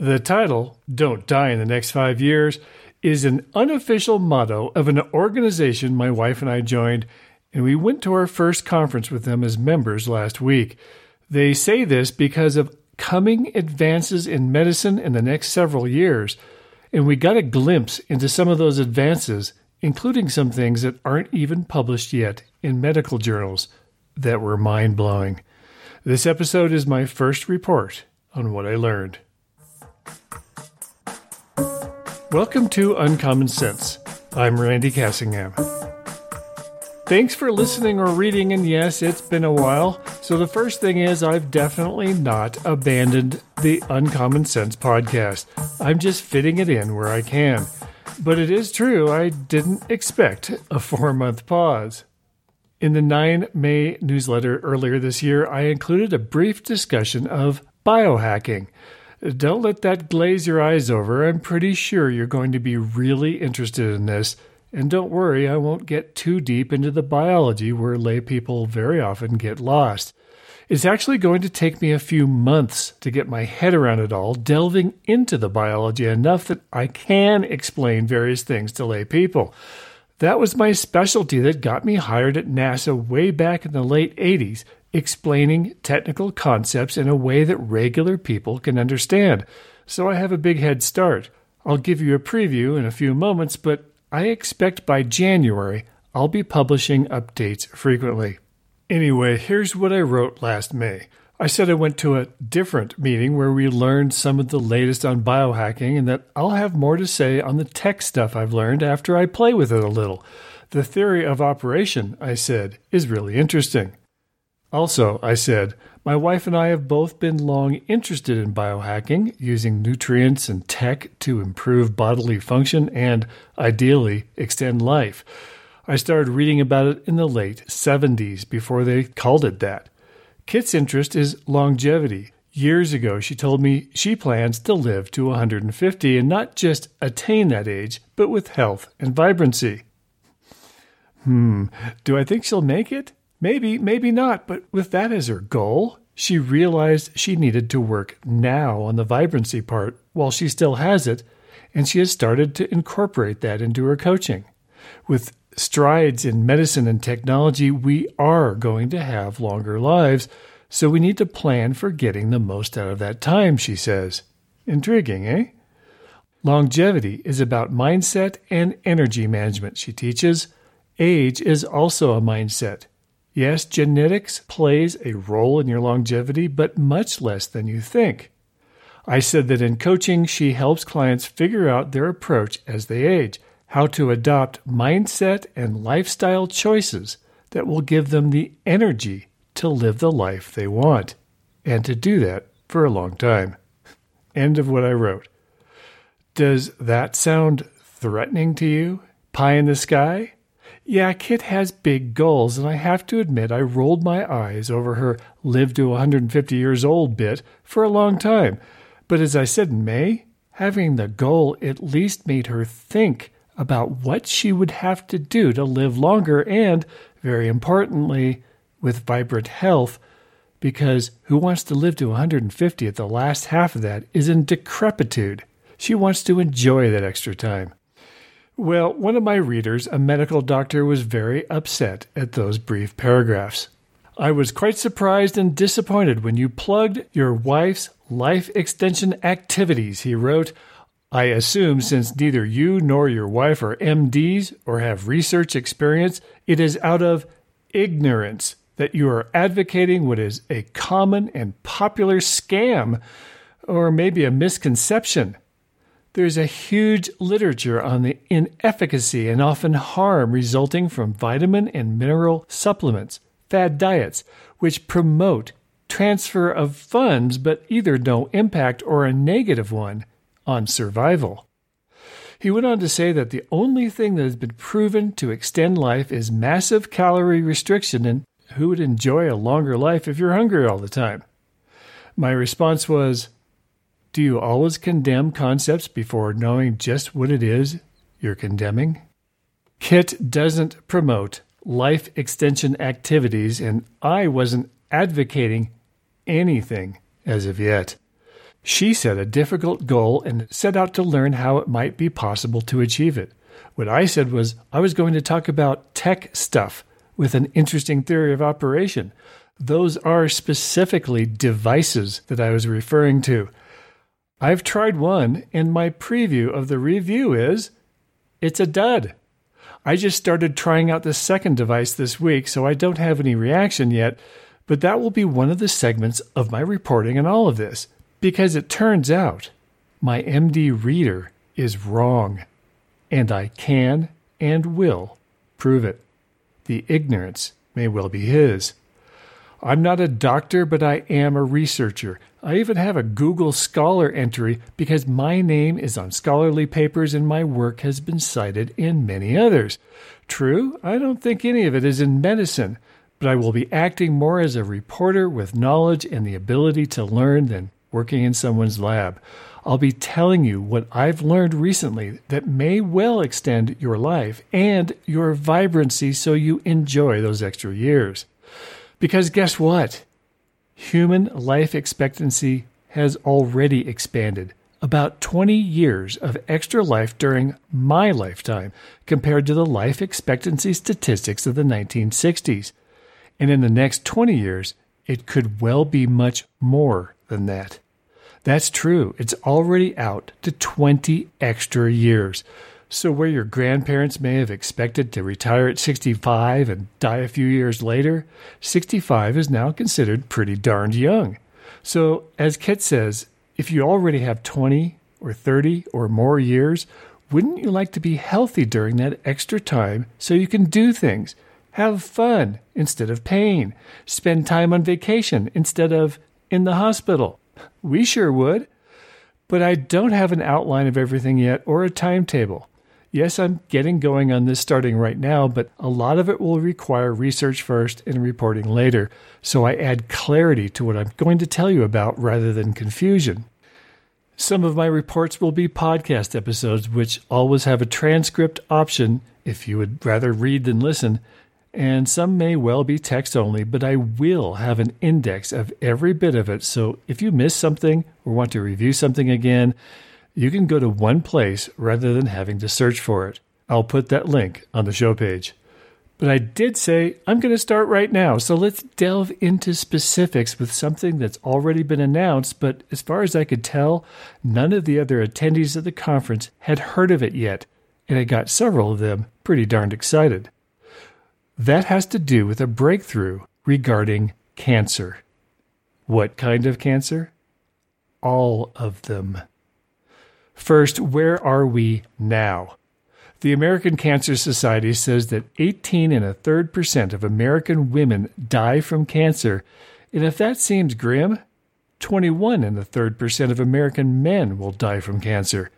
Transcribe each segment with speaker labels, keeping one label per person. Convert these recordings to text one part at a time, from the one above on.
Speaker 1: The title, Don't Die in the Next Five Years, is an unofficial motto of an organization my wife and I joined, and we went to our first conference with them as members last week. They say this because of coming advances in medicine in the next several years, and we got a glimpse into some of those advances, including some things that aren't even published yet in medical journals that were mind blowing. This episode is my first report on what I learned. Welcome to Uncommon Sense. I'm Randy Cassingham. Thanks for listening or reading, and yes, it's been a while. So, the first thing is, I've definitely not abandoned the Uncommon Sense podcast. I'm just fitting it in where I can. But it is true, I didn't expect a four month pause. In the 9 May newsletter earlier this year, I included a brief discussion of biohacking. Don't let that glaze your eyes over. I'm pretty sure you're going to be really interested in this. And don't worry, I won't get too deep into the biology where lay people very often get lost. It's actually going to take me a few months to get my head around it all, delving into the biology enough that I can explain various things to lay people. That was my specialty that got me hired at NASA way back in the late 80s explaining technical concepts in a way that regular people can understand. So I have a big head start. I'll give you a preview in a few moments, but I expect by January I'll be publishing updates frequently. Anyway, here's what I wrote last May. I said I went to a different meeting where we learned some of the latest on biohacking and that I'll have more to say on the tech stuff I've learned after I play with it a little. The theory of operation, I said, is really interesting. Also, I said, my wife and I have both been long interested in biohacking, using nutrients and tech to improve bodily function and, ideally, extend life. I started reading about it in the late 70s before they called it that. Kit's interest is longevity. Years ago, she told me she plans to live to 150 and not just attain that age, but with health and vibrancy. Hmm, do I think she'll make it? Maybe, maybe not, but with that as her goal, she realized she needed to work now on the vibrancy part while she still has it, and she has started to incorporate that into her coaching. With strides in medicine and technology, we are going to have longer lives, so we need to plan for getting the most out of that time, she says. Intriguing, eh? Longevity is about mindset and energy management, she teaches. Age is also a mindset. Yes, genetics plays a role in your longevity, but much less than you think. I said that in coaching, she helps clients figure out their approach as they age, how to adopt mindset and lifestyle choices that will give them the energy to live the life they want, and to do that for a long time. End of what I wrote. Does that sound threatening to you? Pie in the sky? Yeah, Kit has big goals, and I have to admit I rolled my eyes over her live to 150 years old bit for a long time. But as I said in May, having the goal at least made her think about what she would have to do to live longer and, very importantly, with vibrant health, because who wants to live to 150 at the last half of that is in decrepitude. She wants to enjoy that extra time. Well, one of my readers, a medical doctor, was very upset at those brief paragraphs. I was quite surprised and disappointed when you plugged your wife's life extension activities, he wrote. I assume since neither you nor your wife are MDs or have research experience, it is out of ignorance that you are advocating what is a common and popular scam, or maybe a misconception. There's a huge literature on the inefficacy and often harm resulting from vitamin and mineral supplements, fad diets, which promote transfer of funds but either no impact or a negative one on survival. He went on to say that the only thing that has been proven to extend life is massive calorie restriction, and who would enjoy a longer life if you're hungry all the time? My response was, do you always condemn concepts before knowing just what it is you're condemning? KIT doesn't promote life extension activities, and I wasn't advocating anything as of yet. She set a difficult goal and set out to learn how it might be possible to achieve it. What I said was I was going to talk about tech stuff with an interesting theory of operation. Those are specifically devices that I was referring to. I've tried one, and my preview of the review is it's a dud. I just started trying out the second device this week, so I don't have any reaction yet, but that will be one of the segments of my reporting on all of this, because it turns out my MD reader is wrong, and I can and will prove it. The ignorance may well be his. I'm not a doctor, but I am a researcher. I even have a Google Scholar entry because my name is on scholarly papers and my work has been cited in many others. True, I don't think any of it is in medicine, but I will be acting more as a reporter with knowledge and the ability to learn than working in someone's lab. I'll be telling you what I've learned recently that may well extend your life and your vibrancy so you enjoy those extra years. Because guess what? Human life expectancy has already expanded about 20 years of extra life during my lifetime compared to the life expectancy statistics of the 1960s. And in the next 20 years, it could well be much more than that. That's true. It's already out to 20 extra years. So, where your grandparents may have expected to retire at 65 and die a few years later, 65 is now considered pretty darned young. So, as Kit says, if you already have 20 or 30 or more years, wouldn't you like to be healthy during that extra time so you can do things? Have fun instead of pain. Spend time on vacation instead of in the hospital. We sure would. But I don't have an outline of everything yet or a timetable. Yes, I'm getting going on this starting right now, but a lot of it will require research first and reporting later, so I add clarity to what I'm going to tell you about rather than confusion. Some of my reports will be podcast episodes, which always have a transcript option if you would rather read than listen, and some may well be text only, but I will have an index of every bit of it, so if you miss something or want to review something again, you can go to one place rather than having to search for it. I'll put that link on the show page. But I did say I'm going to start right now, so let's delve into specifics with something that's already been announced, but as far as I could tell, none of the other attendees of the conference had heard of it yet, and it got several of them pretty darned excited. That has to do with a breakthrough regarding cancer. What kind of cancer? All of them. First, where are we now? The American Cancer Society says that 18 and a third percent of American women die from cancer, and if that seems grim, 21 and a third percent of American men will die from cancer.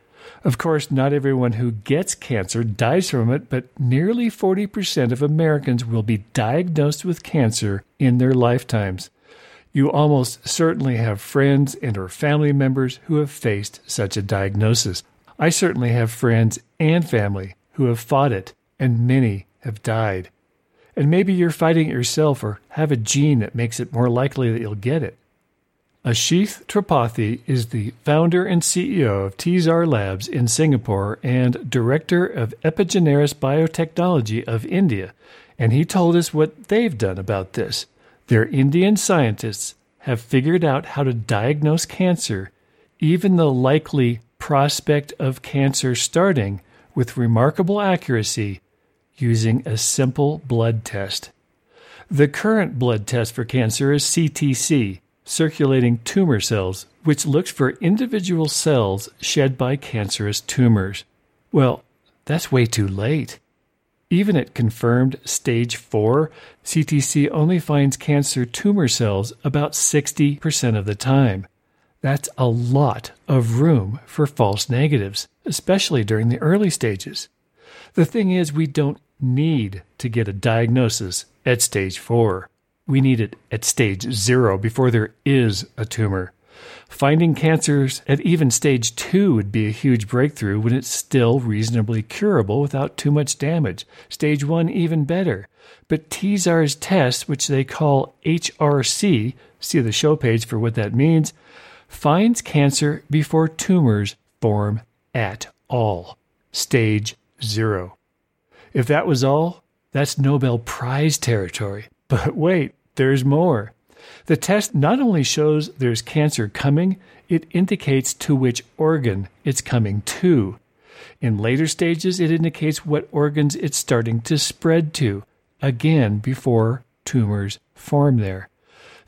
Speaker 1: Of course, not everyone who gets cancer dies from it, but nearly 40% of Americans will be diagnosed with cancer in their lifetimes. You almost certainly have friends and or family members who have faced such a diagnosis. I certainly have friends and family who have fought it, and many have died. And maybe you're fighting it yourself or have a gene that makes it more likely that you'll get it. Ashith Tripathi is the founder and CEO of TZAR Labs in Singapore and director of Epigeneres Biotechnology of India, and he told us what they've done about this. Their Indian scientists have figured out how to diagnose cancer, even the likely prospect of cancer starting, with remarkable accuracy using a simple blood test. The current blood test for cancer is CTC, circulating tumor cells, which looks for individual cells shed by cancerous tumors. Well, that's way too late. Even at confirmed stage 4, CTC only finds cancer tumor cells about 60% of the time. That's a lot of room for false negatives, especially during the early stages. The thing is, we don't need to get a diagnosis at stage 4. We need it at stage 0 before there is a tumor. Finding cancers at even stage 2 would be a huge breakthrough when it's still reasonably curable without too much damage. Stage 1 even better. But TZAR's test, which they call HRC, see the show page for what that means, finds cancer before tumors form at all. Stage zero. If that was all, that's Nobel Prize territory. But wait, there's more. The test not only shows there's cancer coming, it indicates to which organ it's coming to. In later stages, it indicates what organs it's starting to spread to, again before tumors form there.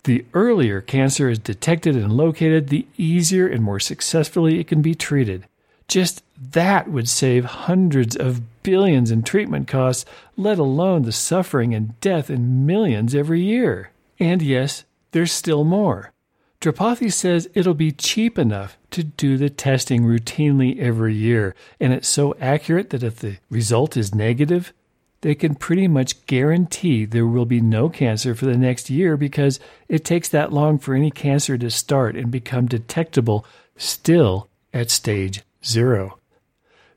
Speaker 1: The earlier cancer is detected and located, the easier and more successfully it can be treated. Just that would save hundreds of billions in treatment costs, let alone the suffering and death in millions every year. And yes, there's still more. Tripathi says it'll be cheap enough to do the testing routinely every year, and it's so accurate that if the result is negative, they can pretty much guarantee there will be no cancer for the next year because it takes that long for any cancer to start and become detectable still at stage zero.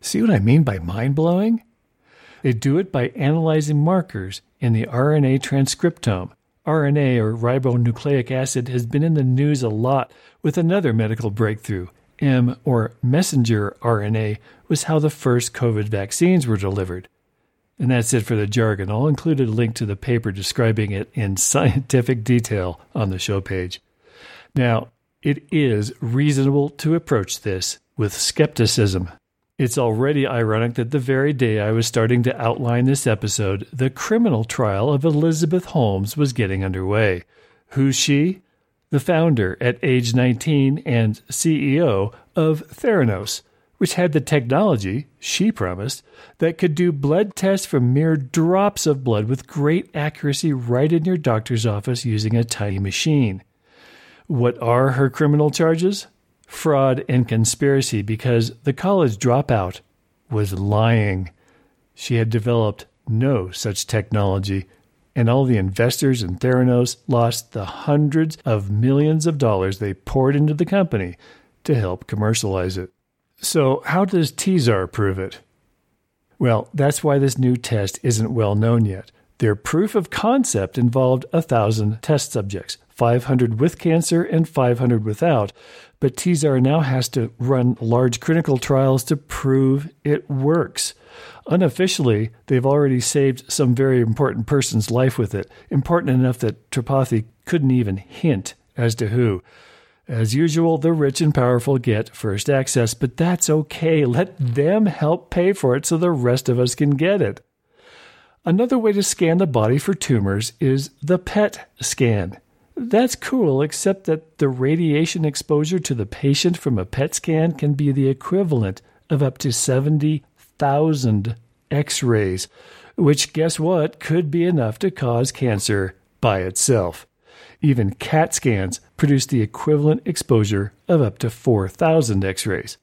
Speaker 1: See what I mean by mind blowing? They do it by analyzing markers in the RNA transcriptome. RNA or ribonucleic acid has been in the news a lot with another medical breakthrough. M or messenger RNA was how the first COVID vaccines were delivered. And that's it for the jargon. I'll include a link to the paper describing it in scientific detail on the show page. Now, it is reasonable to approach this with skepticism. It's already ironic that the very day I was starting to outline this episode, the criminal trial of Elizabeth Holmes was getting underway. Who's she? The founder at age 19 and CEO of Theranos, which had the technology, she promised, that could do blood tests from mere drops of blood with great accuracy right in your doctor's office using a tiny machine. What are her criminal charges? Fraud, and conspiracy because the college dropout was lying. She had developed no such technology, and all the investors in Theranos lost the hundreds of millions of dollars they poured into the company to help commercialize it. So, how does TZAR prove it? Well, that's why this new test isn't well known yet. Their proof of concept involved a thousand test subjects, 500 with cancer and 500 without, but TZAR now has to run large clinical trials to prove it works. Unofficially, they've already saved some very important person's life with it, important enough that Tripathi couldn't even hint as to who. As usual, the rich and powerful get first access, but that's okay. Let them help pay for it so the rest of us can get it. Another way to scan the body for tumors is the PET scan. That's cool, except that the radiation exposure to the patient from a PET scan can be the equivalent of up to 70,000 x rays, which, guess what, could be enough to cause cancer by itself. Even CAT scans produce the equivalent exposure of up to 4,000 x rays.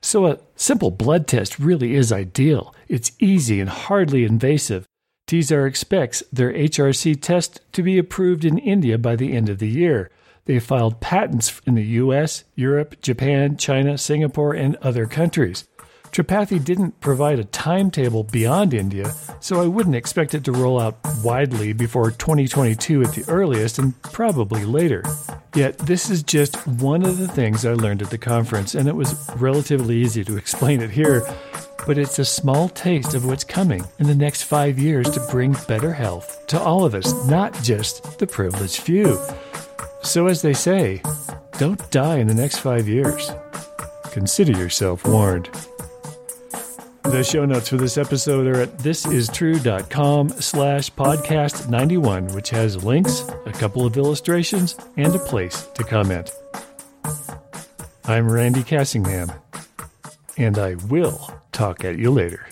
Speaker 1: So a simple blood test really is ideal. It's easy and hardly invasive. TZAR expects their HRC test to be approved in India by the end of the year. They filed patents in the US, Europe, Japan, China, Singapore, and other countries. Tripathi didn't provide a timetable beyond India, so I wouldn't expect it to roll out widely before 2022 at the earliest and probably later. Yet, this is just one of the things I learned at the conference, and it was relatively easy to explain it here but it's a small taste of what's coming in the next five years to bring better health to all of us, not just the privileged few. So, as they say, don't die in the next five years. Consider yourself warned. The show notes for this episode are at thisistrue.com slash podcast 91, which has links, a couple of illustrations, and a place to comment. I'm Randy Cassingham, and I will talk at you later.